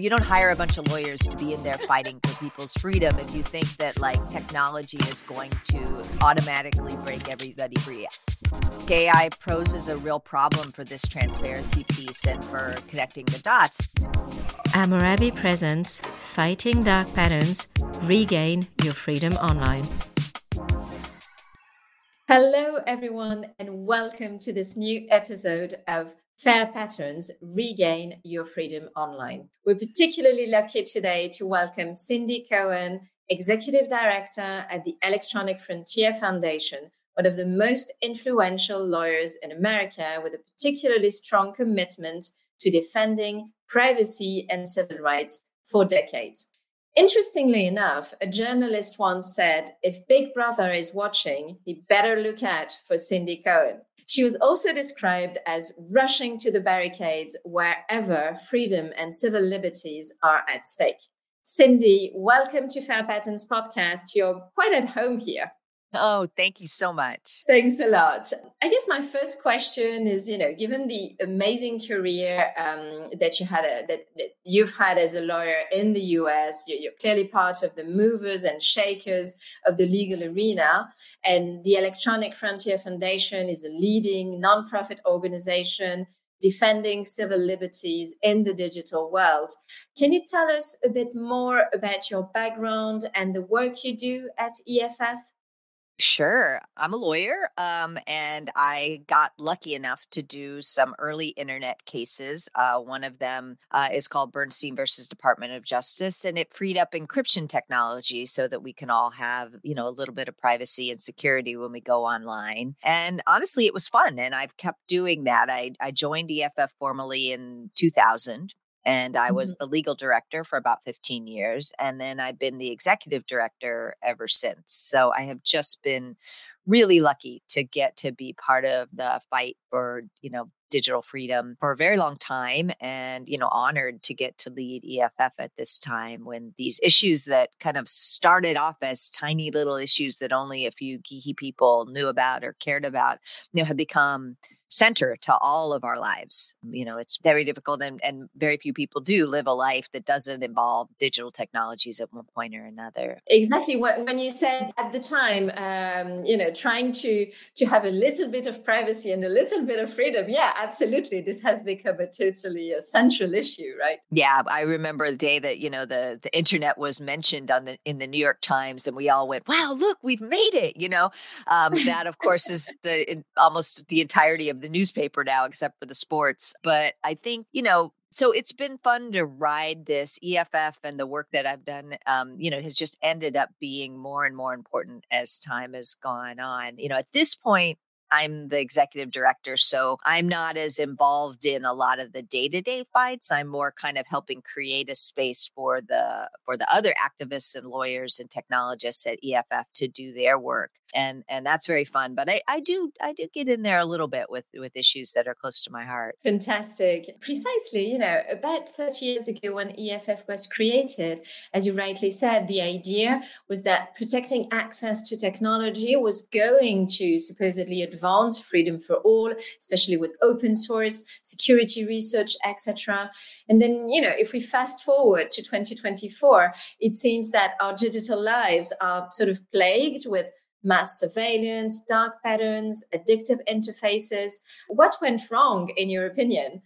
You don't hire a bunch of lawyers to be in there fighting for people's freedom if you think that like technology is going to automatically break everybody free. AI poses a real problem for this transparency piece and for connecting the dots. Amurabi presents Fighting Dark Patterns Regain Your Freedom Online. Hello, everyone, and welcome to this new episode of Fair Patterns Regain Your Freedom Online. We're particularly lucky today to welcome Cindy Cohn, Executive Director at the Electronic Frontier Foundation, one of the most influential lawyers in America with a particularly strong commitment to defending privacy and civil rights for decades. Interestingly enough, a journalist once said if Big Brother is watching, he better look out for Cindy Cohn. She was also described as rushing to the barricades wherever freedom and civil liberties are at stake. Cindy, welcome to Fair Patterns podcast. You're quite at home here. Oh, thank you so much. Thanks a lot. I guess my first question is, you know, given the amazing career um, that you had, a, that, that, you've had as a lawyer in the U.S., you're, you're, clearly part of the movers and shakers of the legal arena, and the Electronic Frontier Foundation is a leading nonprofit organization defending civil liberties in the digital world. Can you tell us a bit more about your background and the work you do at EFF? Sure. I'm a lawyer, um, and I got lucky enough to do some early internet cases. Uh, one of them uh, is called Bernstein versus Department of Justice, and it freed up encryption technology so that we can all have, you know, a little bit of privacy and security when we go online. And honestly, it was fun, and I've kept doing that. I, I joined EFF formally in 2000 and I was mm-hmm. the legal director for about 15 years. And then I've been the executive director ever since. So I have just been really lucky to get to be part of the fight for, you know, digital freedom for a very long time and you know honored to get to lead EFF at this time when these issues that kind of started off as tiny little issues that only a few geeky people knew about or cared about you know have become center to all of our lives. You know, it's very difficult and, and very few people do live a life that doesn't involve digital technologies at one point or another. Exactly. When you said at the time, um, you know, trying to to have a little bit of privacy and a little bit of freedom. Yeah, absolutely. This has become a totally essential issue, right? Yeah, I remember the day that, you know, the the internet was mentioned on the in the New York Times and we all went, wow, look, we've made it, you know. Um, that of course is the in, almost the entirety of the newspaper now, except for the sports. But I think, you know, so it's been fun to ride this EFF and the work that I've done, um, you know, has just ended up being more and more important as time has gone on. You know, at this point, I'm the executive director, so I'm not as involved in a lot of the day-to-day fights. I'm more kind of helping create a space for the for the other activists and lawyers and technologists at EFF to do their work and and that's very fun but i i do i do get in there a little bit with with issues that are close to my heart fantastic precisely you know about 30 years ago when eff was created as you rightly said the idea was that protecting access to technology was going to supposedly advance freedom for all especially with open source security research etc and then you know if we fast forward to 2024 it seems that our digital lives are sort of plagued with mass surveillance, dark patterns, addictive interfaces. What went wrong, in your opinion?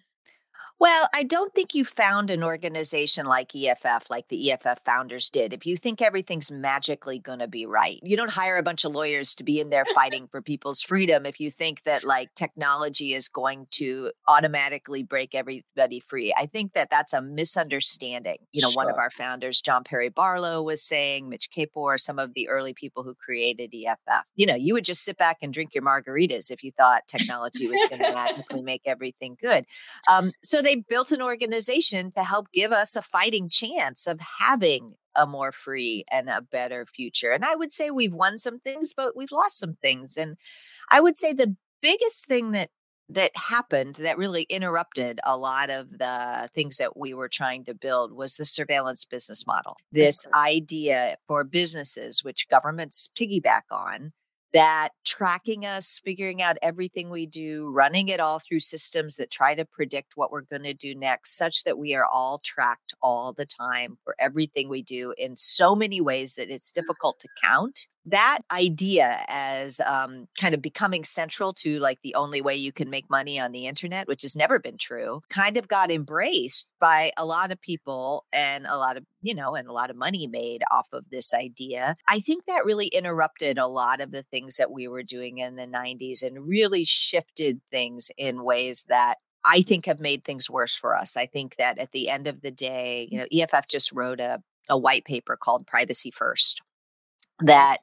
Well, I don't think you found an organization like EFF, like the EFF founders did. If you think everything's magically going to be right, you don't hire a bunch of lawyers to be in there fighting for people's freedom. If you think that like technology is going to automatically break everybody free, I think that that's a misunderstanding. You know, sure. one of our founders, John Perry Barlow, was saying, Mitch Kapor, some of the early people who created EFF, you know, you would just sit back and drink your margaritas if you thought technology was going to magically make everything good. Um, so they built an organization to help give us a fighting chance of having a more free and a better future. And I would say we've won some things, but we've lost some things. And I would say the biggest thing that that happened that really interrupted a lot of the things that we were trying to build was the surveillance business model. This idea for businesses, which governments piggyback on, that tracking us, figuring out everything we do, running it all through systems that try to predict what we're going to do next, such that we are all tracked all the time for everything we do in so many ways that it's difficult to count that idea as um, kind of becoming central to like the only way you can make money on the internet, which has never been true, kind of got embraced by a lot of people and a lot of, you know, and a lot of money made off of this idea. I think that really interrupted a lot of the things that we were doing in the 90s and really shifted things in ways that I think have made things worse for us. I think that at the end of the day, you know, EFF just wrote a, a white paper called Privacy First that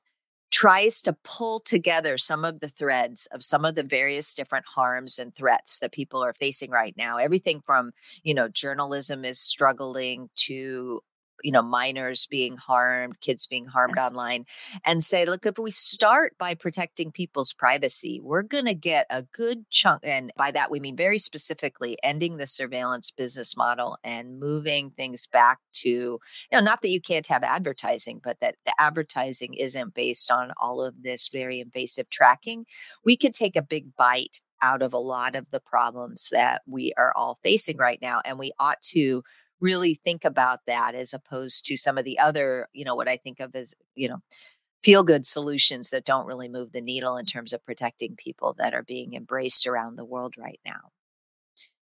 tries to pull together some of the threads of some of the various different harms and threats that people are facing right now. Everything from you know journalism is struggling to you know minors being harmed kids being harmed yes. online and say look if we start by protecting people's privacy we're going to get a good chunk and by that we mean very specifically ending the surveillance business model and moving things back to you know not that you can't have advertising but that the advertising isn't based on all of this very invasive tracking we could take a big bite out of a lot of the problems that we are all facing right now and we ought to really think about that as opposed to some of the other, you know, what I think of as, you know, feel good solutions that don't really move the needle in terms of protecting people that are being embraced around the world right now.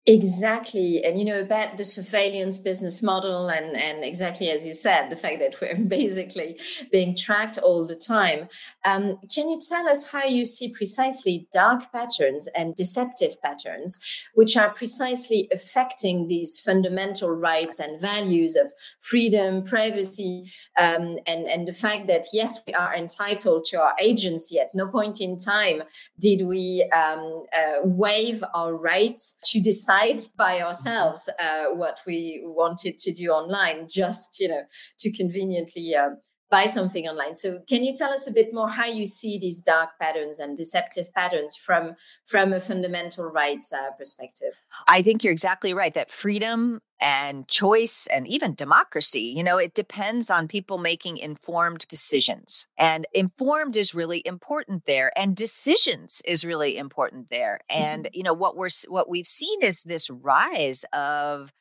Exactly. And, you know, about the surveillance business model, and, and exactly as you said, the fact that we're basically being tracked all the time. Um, can you tell us how you see precisely dark patterns and deceptive patterns, which are precisely affecting these fundamental rights and values of freedom, privacy, um, and, and the fact that, yes, we are entitled to our agency. At no point in time did we um, uh, waive our right to decide decide by ourselves uh, what we wanted to do online, just you know to conveniently uh, buy something online. So, can you tell us a bit more how you see these dark patterns and deceptive patterns from from a fundamental rights uh, perspective? I think you're exactly right. That freedom and choice and even democracy, you know, it depends on people making informed decisions. And informed is really important there and decisions is really important there. And mm-hmm. you know, what we're what we've seen is this rise of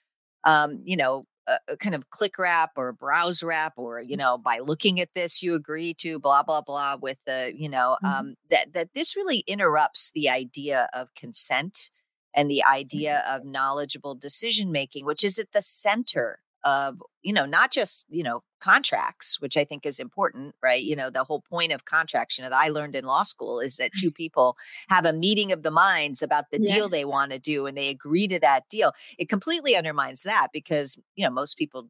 um, you know, a, kind of click wrap or browse wrap or you know by looking at this you agree to blah blah blah with the you know mm-hmm. um, that that this really interrupts the idea of consent and the idea of knowledgeable decision making which is at the center of you know not just you know contracts which i think is important right? You know the whole point of contracts you know that i learned in law school is that two people have a meeting of the minds about the yes. deal they want to do and they agree to that deal. It completely undermines that because you know most people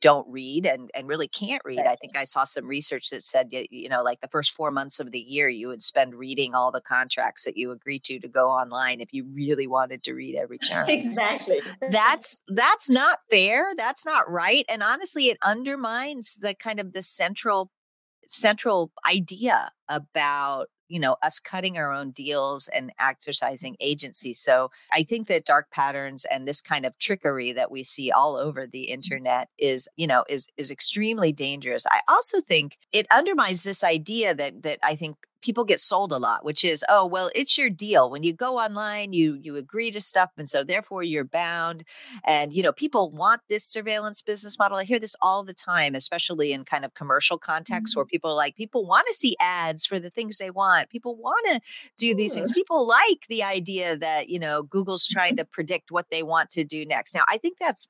don't read and, and really can't read. I think I saw some research that said, you know, like the first four months of the year, you would spend reading all the contracts that you agree to to go online if you really wanted to read every term. Exactly. That's that's not fair. That's not right. And honestly, it undermines the kind of the central central idea about you know us cutting our own deals and exercising agency so i think that dark patterns and this kind of trickery that we see all over the mm-hmm. internet is you know is is extremely dangerous i also think it undermines this idea that that i think people get sold a lot which is oh well it's your deal. When you go online you you agree to stuff and so therefore you're bound. And you know people want this surveillance business model. I hear this all the time especially in kind of commercial contexts mm-hmm. where people are like people want to see ads for the things they want. People want to do these things. People like the idea that you know google's trying to predict what they want to do next. Now i think that's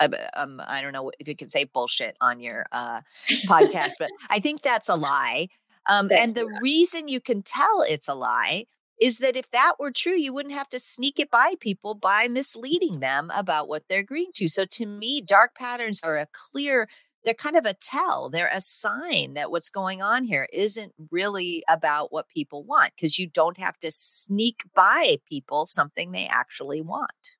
um, I don't know if you can say bullshit on your uh, podcast, but I think that's a lie. Um, and the reason you can tell it's a lie is that if that were true, you wouldn't have to sneak it by people by misleading them about what they're agreeing to. So to me, dark patterns are a clear, they're kind of a tell, they're a sign that what's going on here isn't really about what people want because you don't have to sneak by people something they actually want.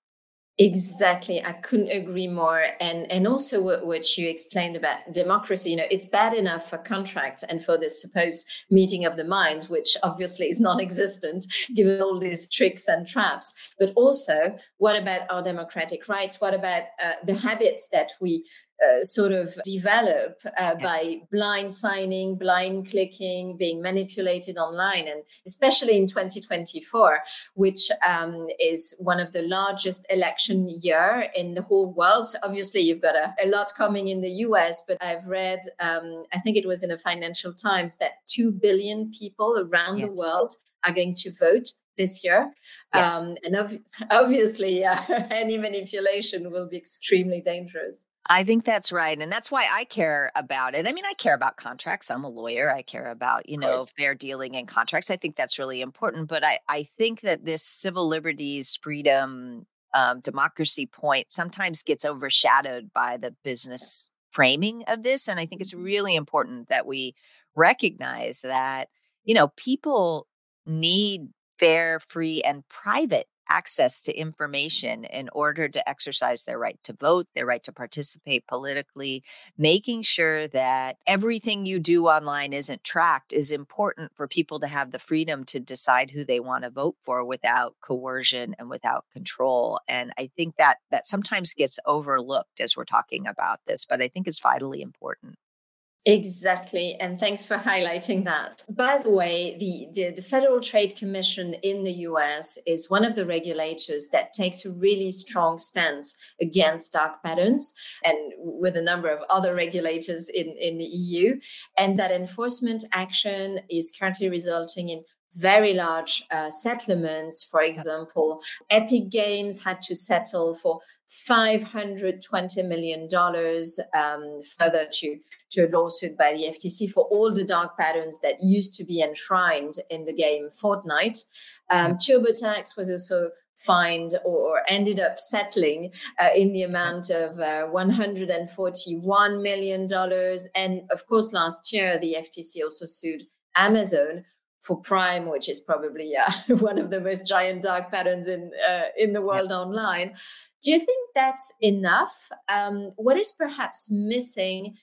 Exactly, I couldn't agree more. And and also what, what, you explained about democracy, you know, it's bad enough for contracts and for this supposed meeting of the minds, which obviously is non-existent given all these tricks and traps. But also, what about our democratic rights? What about uh, the habits that we uh, sort of develop uh, yes. by blind signing, blind clicking, being manipulated online, and especially in 2024, which um, is one of the largest election year in the whole world. So obviously, you've got a, a lot coming in the US, but I've read, um, I think it was in the Financial Times, that two billion people around yes. the world are going to vote this year. Yes. Um, and ov- obviously, uh, any manipulation will be extremely dangerous. I think that's right. And that's why I care about it. I mean, I care about contracts. I'm a lawyer. I care about, you know, fair dealing and contracts. I think that's really important. But I, I think that this civil liberties, freedom, um, democracy point sometimes gets overshadowed by the business framing of this. And I think it's really important that we recognize that, you know, people need fair, free, and private access to information in order to exercise their right to vote, their right to participate politically, making sure that everything you do online isn't tracked is important for people to have the freedom to decide who they want to vote for without coercion and without control. And I think that that sometimes gets overlooked as we're talking about this, but I think it's vitally important. Exactly. And thanks for highlighting that. By the way, the, the, the, Federal Trade Commission in the US is one of the regulators that takes a really strong stance against dark patterns and with a number of other regulators in, in the EU. And that enforcement action is currently resulting in very large uh, settlements. For example, Epic Games had to settle for $520 million um, further to, to a lawsuit by the FTC for all the dark patterns that used to be enshrined in the game Fortnite. Um, TurboTax was also fined or ended up settling uh, in the amount of uh, $141 million. And of course, last year, the FTC also sued Amazon for Prime, which is probably uh, one of the most giant dark patterns in uh, in the world online. Do you think that's enough? Um, what is perhaps missing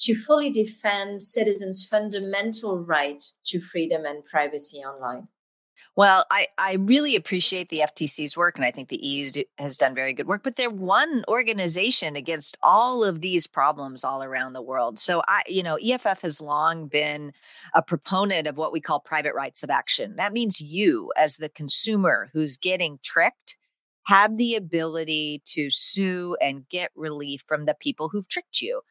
to fully defend citizens' fundamental right to freedom and privacy online? Well, I, I really appreciate the FTC's work, and I think the EU has done very good work. But they're one organization against all of these problems all around the world. So I, you know, EFF has long been a proponent of what we call private rights of action. That means you, as the consumer who's getting tricked, have the ability to sue and get relief from the people who've tricked you.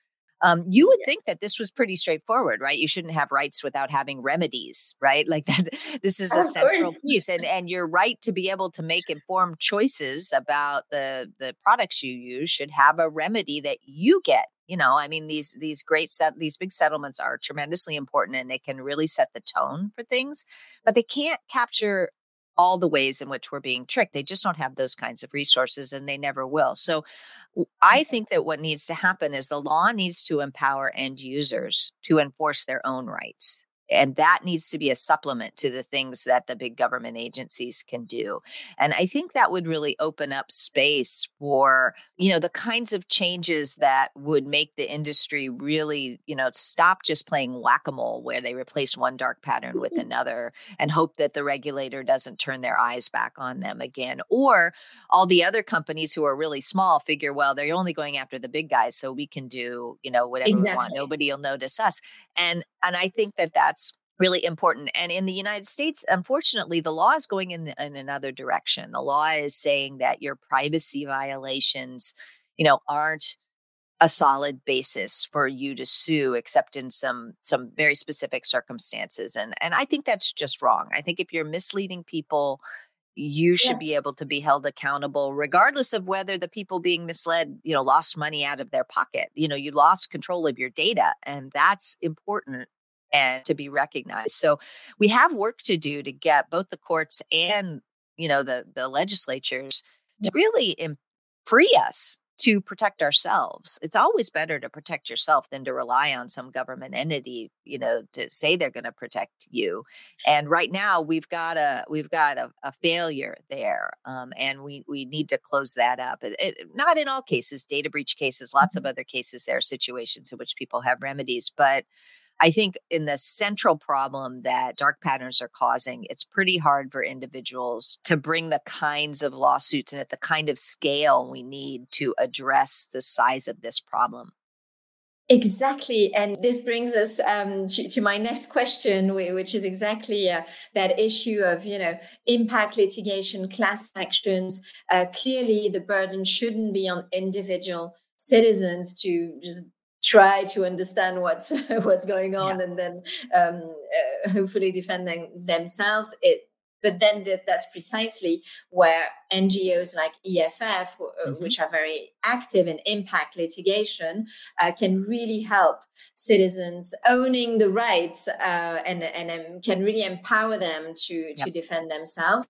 Um, you would yes. think that this was pretty straightforward, right? You shouldn't have rights without having remedies, right? Like that. This is a of central course. piece, and and your right to be able to make informed choices about the the products you use should have a remedy that you get. You know, I mean these these great set these big settlements are tremendously important, and they can really set the tone for things, but they can't capture all the ways in which we're being tricked. They just don't have those kinds of resources and they never will. So I think that what needs to happen is the law needs to empower end users to enforce their own rights and that needs to be a supplement to the things that the big government agencies can do and i think that would really open up space for you know the kinds of changes that would make the industry really you know stop just playing whack-a-mole where they replace one dark pattern with mm-hmm. another and hope that the regulator doesn't turn their eyes back on them again or all the other companies who are really small figure well they're only going after the big guys so we can do you know whatever exactly. we want nobody will notice us and and i think that that's really important. And in the United States, unfortunately, the law is going in, in another direction. The law is saying that your privacy violations, you know, aren't a solid basis for you to sue except in some some very specific circumstances and and I think that's just wrong. I think if you're misleading people you should yes. be able to be held accountable regardless of whether the people being misled you know lost money out of their pocket you know you lost control of your data and that's important and to be recognized. So we have work to do to get both the courts and you know the the legislatures to really Im- free us to protect ourselves. It's always better to protect yourself than to rely on some government entity, you know, to say they're going to protect you. And right now, we've got a we've got a, a failure there, um, and we we need to close that up. It, it, not in all cases, data breach cases, lots mm-hmm. of other cases. There are situations in which people have remedies, but I think in the central problem that dark patterns are causing, it's pretty hard for individuals to bring the kinds of lawsuits and at the kind of scale we need to address the size of this problem. Exactly. And this brings us um, to, to, my next question, which is exactly uh, that issue of, you know, impact litigation, class actions. Uh, clearly, the burden shouldn't be on individual citizens to just try to understand what's what's going on yeah. and then um, uh, hopefully defending themselves. It but then that's precisely where NGOs like EFF, uh, mm-hmm. which are very active in impact litigation, uh, can really help citizens owning the rights uh, and, and um, can really empower them to, to defend themselves.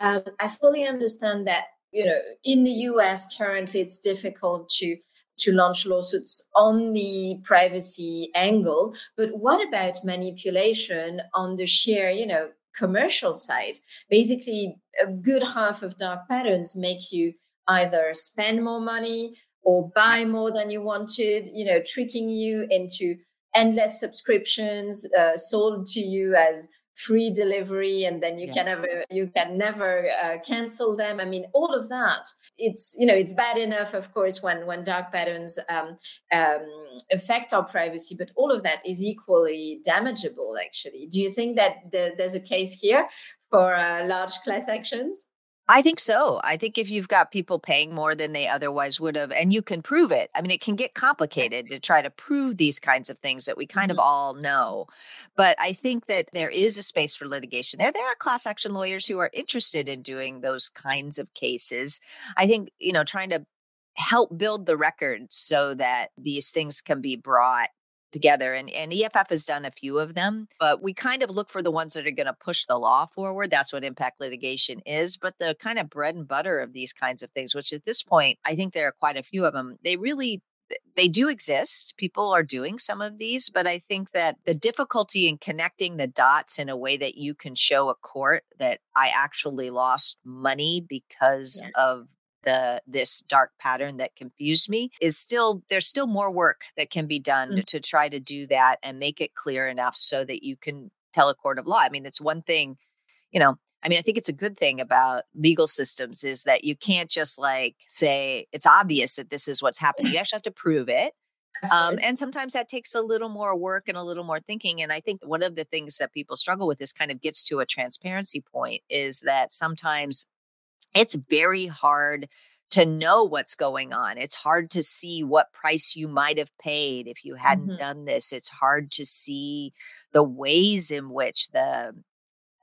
Um, I fully understand that, you know, in the US currently it's difficult to to launch lawsuits on the privacy angle but what about manipulation on the sheer you know commercial side, basically a good half of dark patterns make you either spend more money or buy more than you wanted, you know, tricking you into endless subscriptions uh, sold to you as free delivery and then you yeah. can never you can never uh, cancel them i mean all of that it's you know it's bad enough of course when when dark patterns um, um, affect our privacy but all of that is equally damageable actually. Do you think that the, there's a case here for uh, large class actions I think so. I think if you've got people paying more than they otherwise would have, and you can prove it, I mean, it can get complicated to try to prove these kinds of things that we kind mm-hmm. of all know. But I think that there is a space for litigation there. There are class action lawyers who are interested in doing those kinds of cases. I think, you know, trying to help build the record so that these things can be brought together and, and EFF has done a few of them, but we kind of look for the ones that are going to push the law forward. That's what impact litigation is. But the kind of bread and butter of these kinds of things, which at this point, I think there are quite a few of them, they really they do exist. People are doing some of these, but I think that the difficulty in connecting the dots in a way that you can show a court that I actually lost money because yeah. of the this dark pattern that confused me is still there's still more work that can be done mm-hmm. to try to do that and make it clear enough so that you can tell a court of law. I mean, it's one thing, you know, I mean, I think it's a good thing about legal systems is that you can't just like say it's obvious that this is what's happening. You actually have to prove it. Um, and sometimes that takes a little more work and a little more thinking. And I think one of the things that people struggle with this kind of gets to a transparency point is that sometimes it's very hard to know what's going on. It's hard to see what price you might have paid if you hadn't mm-hmm. done this. It's hard to see the ways in which the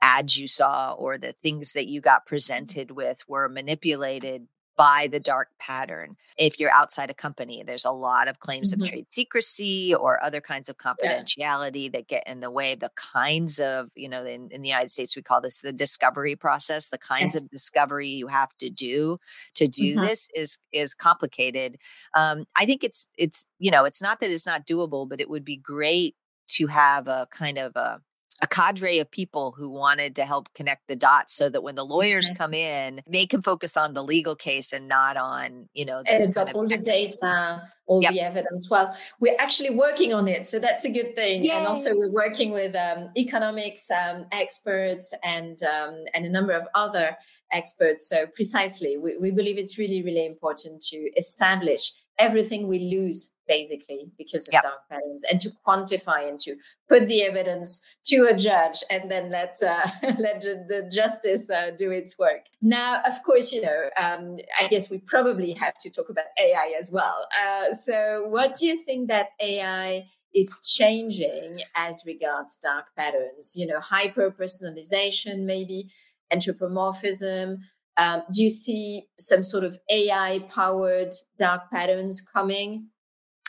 ads you saw or the things that you got mm-hmm. presented with were manipulated by the dark pattern. If you're outside a company, there's a lot of claims mm-hmm. of trade secrecy or other kinds of confidentiality yeah. that get in the way. The kinds of, you know, in, in, the United States, we call this the discovery process. The kinds yes. of discovery you have to do to do mm-hmm. this is is complicated. Um, I think it's it's you know, it's not that it's not doable, but it would be great to have a kind of a a cadre of people who wanted to help connect the dots so that when the lawyers okay. come in, they can focus on the legal case and not on, you know, the and they've got all the data, all yep. the evidence. Well, we're actually working on it. So that's a good thing. Yay. And also we're working with um, economics um, experts and um, and a number of other experts. So precisely, we, we believe it's really, really important to establish everything we lose basically because of yep. dark patterns. And to quantify and to put the evidence to a judge and then let uh, let the justice uh, do its work. Now of course you know um, i guess we probably have to talk about ai as well. Uh, so what do you think that ai is changing as regards dark patterns? You know hyper personalization maybe anthropomorphism um, do you see some sort of AI powered dark patterns coming?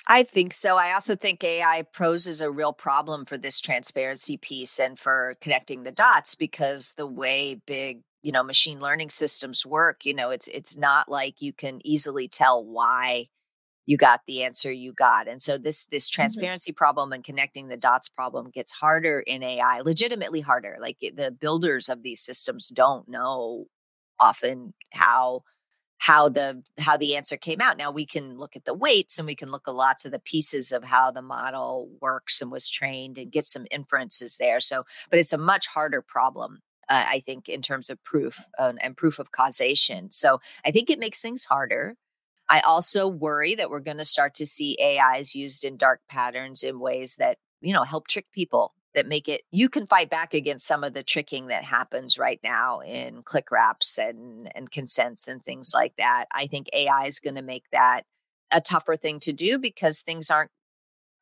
I think so. I also think AI poses a real problem for this transparency piece and for connecting the dots because the way big you know machine learning systems work you know it's it's not like you can easily tell why you got the answer you got and so this this mm-hmm. transparency mm-hmm. problem and connecting the dots problem gets harder in ai legitimately harder like the builders of these systems don't know often how how the how the answer came out. Now we can look at the weights and we can look at lots of the pieces of how the model works and was trained and get some inferences there. So but it's a much harder problem uh, i think in terms of proof uh, and proof of causation. So i think it makes things harder. I also worry that we're going to start to see AIs used in dark patterns in ways that, you know, help trick people that make it you can fight back against some of the tricking that happens right now in click wraps and and consents and things like that. I think AI is going to make that a tougher thing to do because things aren't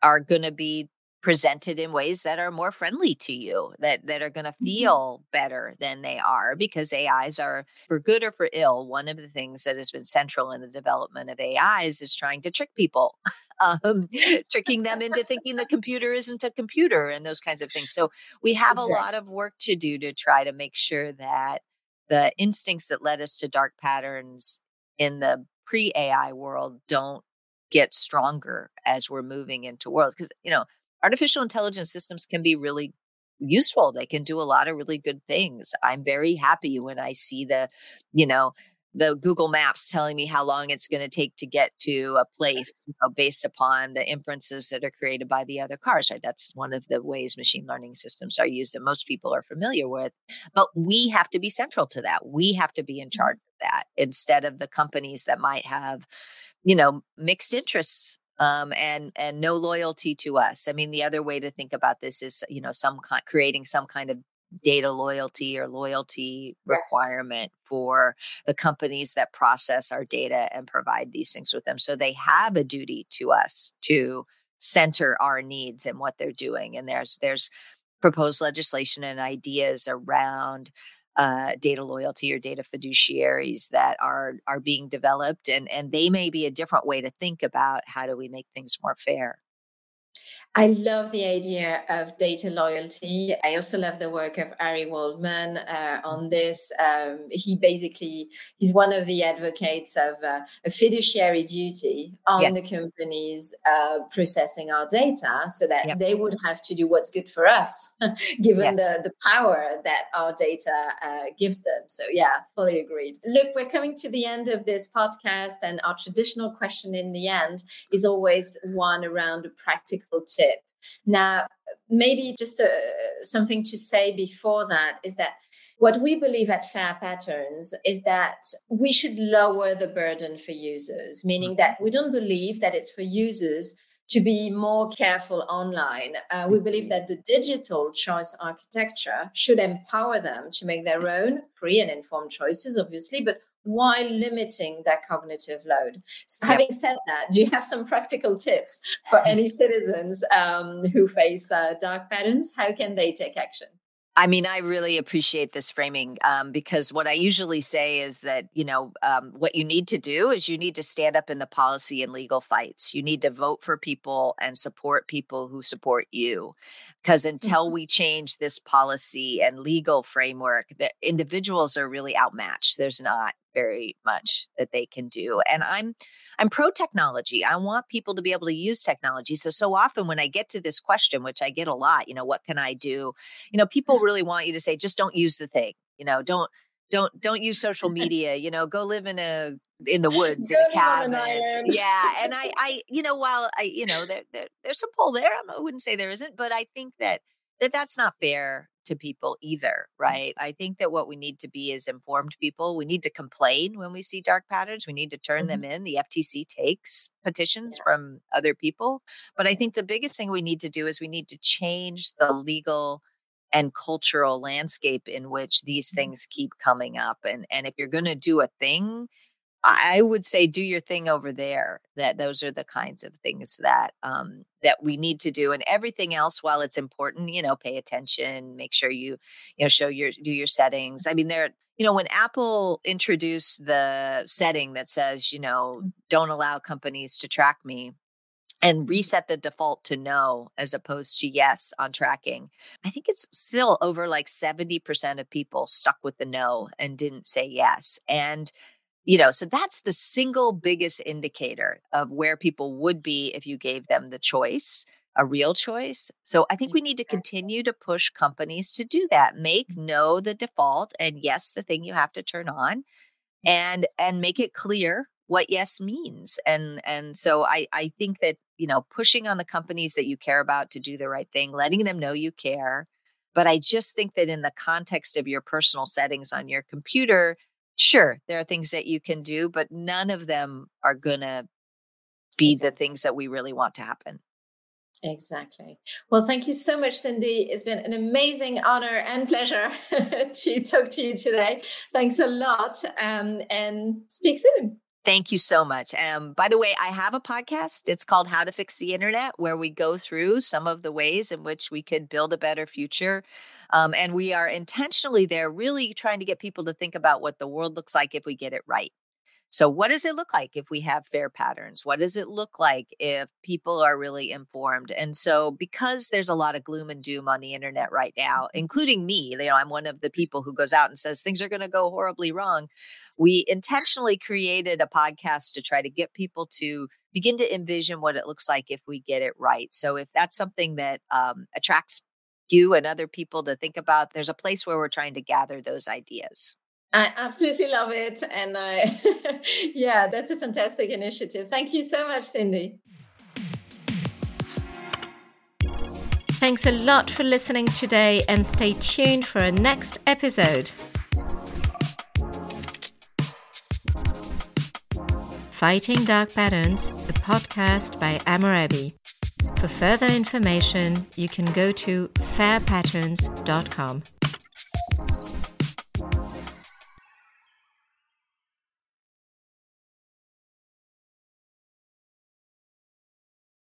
are going to be presented in ways that are more friendly to you that that are going to mm-hmm. feel better than they are because AIs are for good or for ill one of the things that has been central in the development of AIs is trying to trick people um, tricking them into thinking the computer isn't a computer and those kinds of things so we have exactly. a lot of work to do to try to make sure that the instincts that led us to dark patterns in the pre AI world don't get stronger as we're moving into worlds because you know artificial intelligence systems can be really useful. They can do a lot of really good things. I'm very happy when I see the, you know, the Google Maps telling me how long it's going to take to get to a place you know, based upon the inferences that are created by the other cars. Right, that's one of the ways machine learning systems are used that most people are familiar with. But we have to be central to that. We have to be in mm-hmm. charge of that instead of the companies that might have, you know, mixed interests um, and and no loyalty to us. I mean, the other way to think about this is, you know, some kind creating some kind of data loyalty or loyalty yes. requirement for the companies that process our data and provide these things with them. So they have a duty to us to center our needs and what they're doing. And there's there's proposed legislation and ideas around uh, data loyalty or data fiduciaries that are are being developed, and and they may be a different way to think about how do we make things more fair. I love the idea of data loyalty. I also love the work of Ari Waldman uh, on this. Um, he basically he's one of the advocates of uh, a fiduciary duty on yeah. the companies uh, processing our data, so that yeah. they would have to do what's good for us, given yeah. the the power that our data uh, gives them. So yeah, fully agreed. Look, we're coming to the end of this podcast, and our traditional question in the end is always one around a practical tip. Now, maybe just uh, something to say before that is that what we believe at Fair Patterns is that we should lower the burden for users, meaning that we don't believe that it's for users to be more careful online. Uh, we believe mm-hmm. that the digital choice architecture should empower them to make their own free and informed choices, obviously, but while limiting their cognitive load. So, having yep. said that, do you have some practical tips for any citizens um, who face uh, dark patterns? How can they take action? I mean, I really appreciate this framing um, because what I usually say is that, you know, um, what you need to do is you need to stand up in the policy and legal fights. You need to vote for people and support people who support you. Because until mm-hmm. we change this policy and legal framework, that individuals are really outmatched. There's not very much that they can do and i'm i'm pro technology. I want people to be able to use technology so so often when i get to this question which i get a lot you know what can i do? You know people really want you to say just don't use the thing you know don't don't don't use social media you know go live in a in the woods in a cabin. yeah and i i you know while i you know there, there there's some pull there i wouldn't say there isn't but i think that that that's not fair to people either, right? I think that what we need to be is informed people. We need to complain when we see dark patterns. We need to turn mm-hmm. them in. The FTC takes petitions yes. from other people. But I think the biggest thing we need to do is we need to change the legal and cultural landscape in which these mm-hmm. things keep coming up. And and if you're going to do a thing, I would say do your thing over there. That those are the kinds of things that um, that we need to do, and everything else, while it's important, you know, pay attention, make sure you you know show your do your settings. I mean, there, you know, when Apple introduced the setting that says, you know, mm. don't allow companies to track me, and reset the default to no as opposed to yes on tracking. I think it's still over like 70% of people stuck with the no and didn't say yes. And you know so that's the single biggest indicator of where people would be if you gave them the choice a real choice. So i think we need to continue to push companies to do that make mm-hmm. no the default and yes the thing you have to turn on and and make it clear what yes means. And and so i i think that you know pushing on the companies that you care about to do the right thing letting them know you care. But i just think that in the context of your personal settings on your computer sure, there are things that you can do, but none of them are going to be the things that we really want to happen. Exactly. Well, thank you so much, Cindy. It's been an amazing honor and pleasure to talk to you today. Thanks a lot um, and speak soon. Thank you so much. Um, by the way, I have a podcast. It's called How to Fix the Internet, where we go through some of the ways in which we could build a better future. Um, and we are intentionally there, really trying to get people to think about what the world looks like if we get it right. So, what does it look like if we have fair patterns? What does it look like if people are really informed? And so, because there's a lot of gloom and doom on the internet right now, mm-hmm. including me, you know, I'm one of the people who goes out and says things are going to go horribly wrong. We intentionally created a podcast to try to get people to begin to envision what it looks like if we get it right. So, if that's something that um, attracts you and other people to think about, there's a place where we're trying to gather those ideas. I absolutely love it. And I, yeah, that's a fantastic initiative. Thank you so much, Cindy. Thanks a lot for listening today and stay tuned for our next episode. Fighting Dark Patterns, a podcast by Amurabi. For further information, you can go to fairpatterns.com.